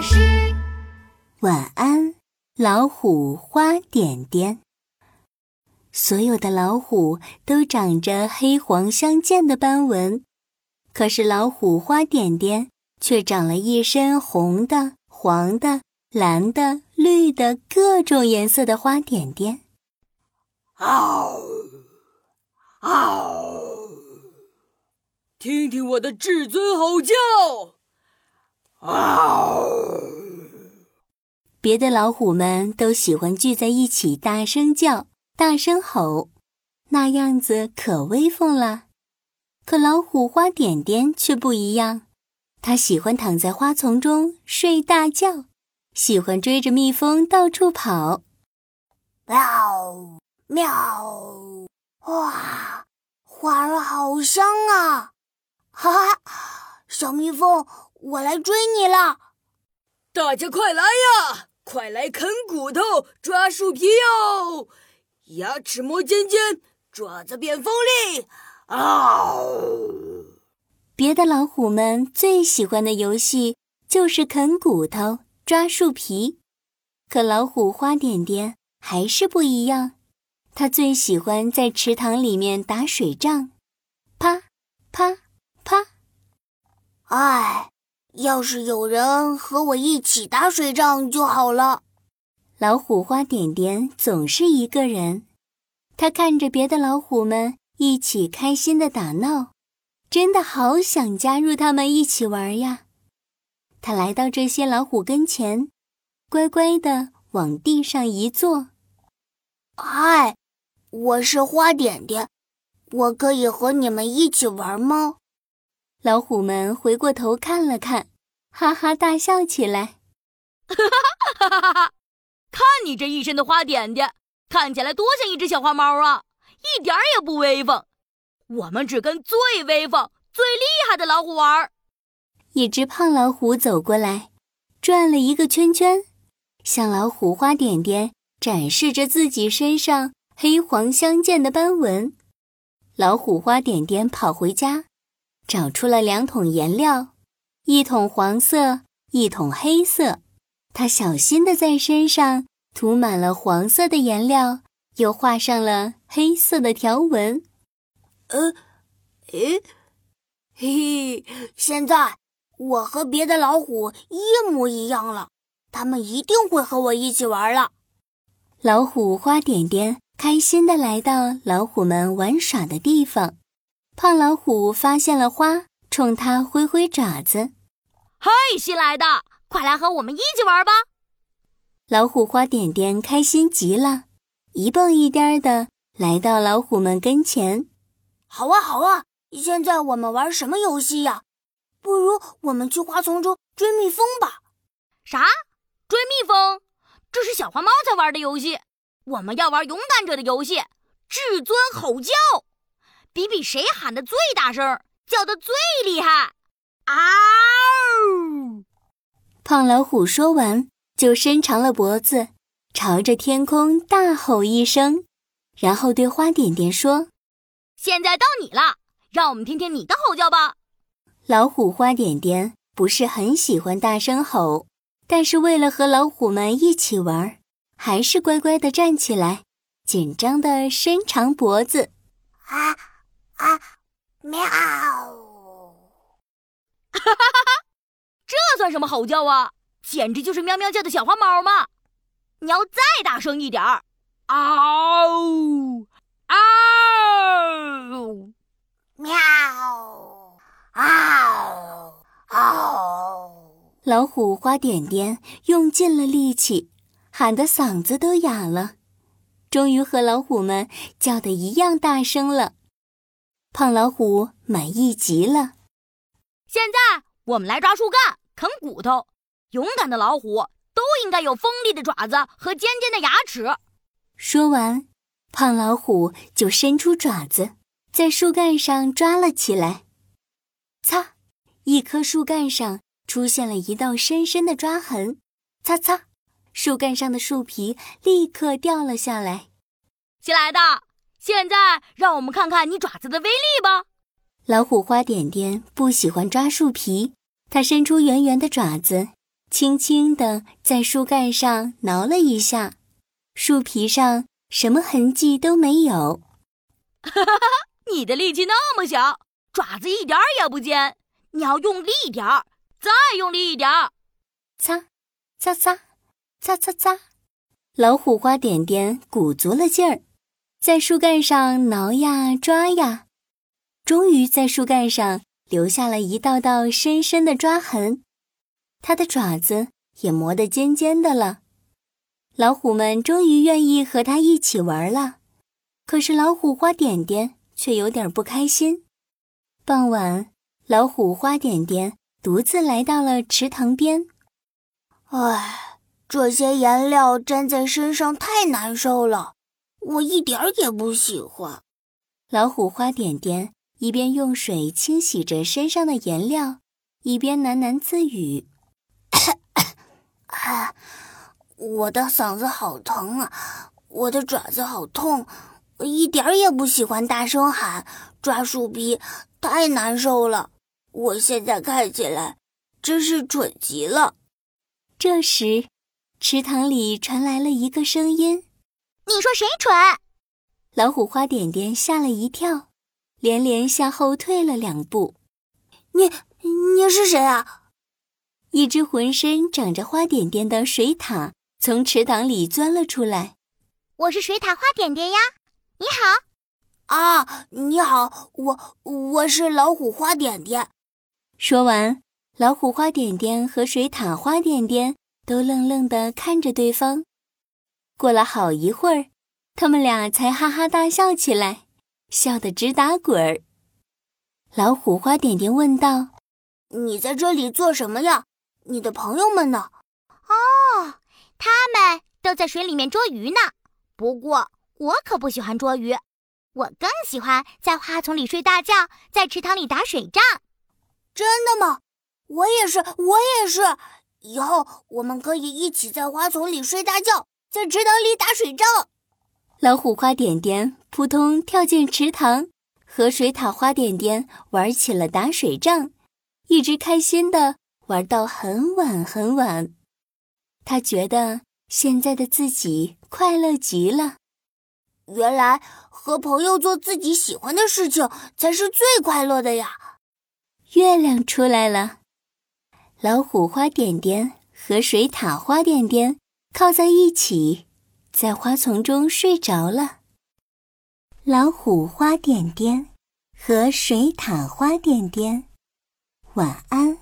巴士。晚安，老虎花点点。所有的老虎都长着黑黄相间的斑纹，可是老虎花点点却长了一身红的、黄的、蓝的、绿的各种颜色的花点点。嗷嗷！听听我的至尊吼叫！啊！别的老虎们都喜欢聚在一起大声叫、大声吼，那样子可威风了。可老虎花点点却不一样，它喜欢躺在花丛中睡大觉，喜欢追着蜜蜂到处跑。喵喵！哇，花儿好香啊！哈哈，小蜜蜂，我来追你了！大家快来呀！快来啃骨头、抓树皮哟！牙齿磨尖尖，爪子变锋利。嗷！别的老虎们最喜欢的游戏就是啃骨头、抓树皮，可老虎花点点还是不一样。它最喜欢在池塘里面打水仗，啪啪啪！唉。要是有人和我一起打水仗就好了。老虎花点点总是一个人，他看着别的老虎们一起开心的打闹，真的好想加入他们一起玩呀。他来到这些老虎跟前，乖乖的往地上一坐。嗨，我是花点点，我可以和你们一起玩吗？老虎们回过头看了看，哈哈大笑起来。哈哈哈哈哈！看你这一身的花点点，看起来多像一只小花猫啊，一点也不威风。我们只跟最威风、最厉害的老虎玩。一只胖老虎走过来，转了一个圈圈，向老虎花点点展示着自己身上黑黄相间的斑纹。老虎花点点跑回家。找出了两桶颜料，一桶黄色，一桶黑色。他小心地在身上涂满了黄色的颜料，又画上了黑色的条纹。呃，诶，嘿嘿，现在我和别的老虎一模一样了，他们一定会和我一起玩了。老虎花点点开心地来到老虎们玩耍的地方。胖老虎发现了花，冲它挥挥爪子。嘿，新来的，快来和我们一起玩吧！老虎花点点开心极了，一蹦一颠的来到老虎们跟前。好啊，好啊！现在我们玩什么游戏呀？不如我们去花丛中追蜜蜂吧。啥？追蜜蜂？这是小花猫才玩的游戏。我们要玩勇敢者的游戏，至尊吼叫。比比谁喊的最大声，叫的最厉害！嗷！胖老虎说完，就伸长了脖子，朝着天空大吼一声，然后对花点点说：“现在到你了，让我们听听你的吼叫吧。”老虎花点点不是很喜欢大声吼，但是为了和老虎们一起玩，还是乖乖的站起来，紧张的伸长脖子。啊！啊，喵！哈哈哈哈！这算什么吼叫啊？简直就是喵喵叫的小花猫嘛！你要再大声一点儿！嗷！嗷！喵！嗷！嗷！老虎花点点用尽了力气，喊得嗓子都哑了，终于和老虎们叫的一样大声了。胖老虎满意极了。现在我们来抓树干、啃骨头。勇敢的老虎都应该有锋利的爪子和尖尖的牙齿。说完，胖老虎就伸出爪子，在树干上抓了起来。擦！一棵树干上出现了一道深深的抓痕。擦擦！树干上的树皮立刻掉了下来。新来的。现在让我们看看你爪子的威力吧。老虎花点点不喜欢抓树皮，它伸出圆圆的爪子，轻轻地在树干上挠了一下，树皮上什么痕迹都没有。哈哈哈！你的力气那么小，爪子一点儿也不尖，你要用力一点儿，再用力一点儿。擦，擦擦，擦擦擦，老虎花点点鼓足了劲儿，在树干上挠呀抓呀，终于在树干上留下了一道道深深的抓痕。它的爪子也磨得尖尖的了，老虎们终于愿意和它一起玩了。可是老虎花点点却有点不开心。傍晚，老虎花点点独自来到了池塘边。唉，这些颜料粘在身上太难受了，我一点儿也不喜欢。老虎花点点一边用水清洗着身上的颜料，一边喃喃自语。啊，我的嗓子好疼啊！我的爪子好痛，我一点儿也不喜欢大声喊、抓树皮，太难受了。我现在看起来真是蠢极了。这时，池塘里传来了一个声音：“你说谁蠢？”老虎花点点吓了一跳，连连向后退了两步。“你，你是谁啊？”一只浑身长着花点点的水獭从池塘里钻了出来。我是水獭花点点呀，你好。啊，你好，我我是老虎花点点。说完，老虎花点点和水獭花点点都愣愣地看着对方。过了好一会儿，他们俩才哈哈大笑起来，笑得直打滚儿。老虎花点点问道：“你在这里做什么呀？”你的朋友们呢？哦，他们都在水里面捉鱼呢。不过我可不喜欢捉鱼，我更喜欢在花丛里睡大觉，在池塘里打水仗。真的吗？我也是，我也是。以后我们可以一起在花丛里睡大觉，在池塘里打水仗。老虎花点点扑通跳进池塘，和水獭花点点玩起了打水仗，一直开心的。玩到很晚很晚，他觉得现在的自己快乐极了。原来和朋友做自己喜欢的事情才是最快乐的呀！月亮出来了，老虎花点点和水獭花点点靠在一起，在花丛中睡着了。老虎花点点和水獭花点点，晚安。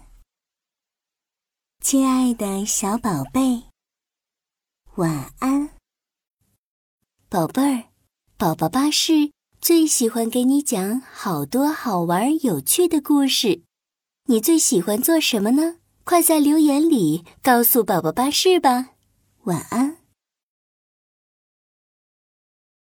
亲爱的小宝贝，晚安，宝贝儿。宝宝巴士最喜欢给你讲好多好玩有趣的故事。你最喜欢做什么呢？快在留言里告诉宝宝巴士吧。晚安。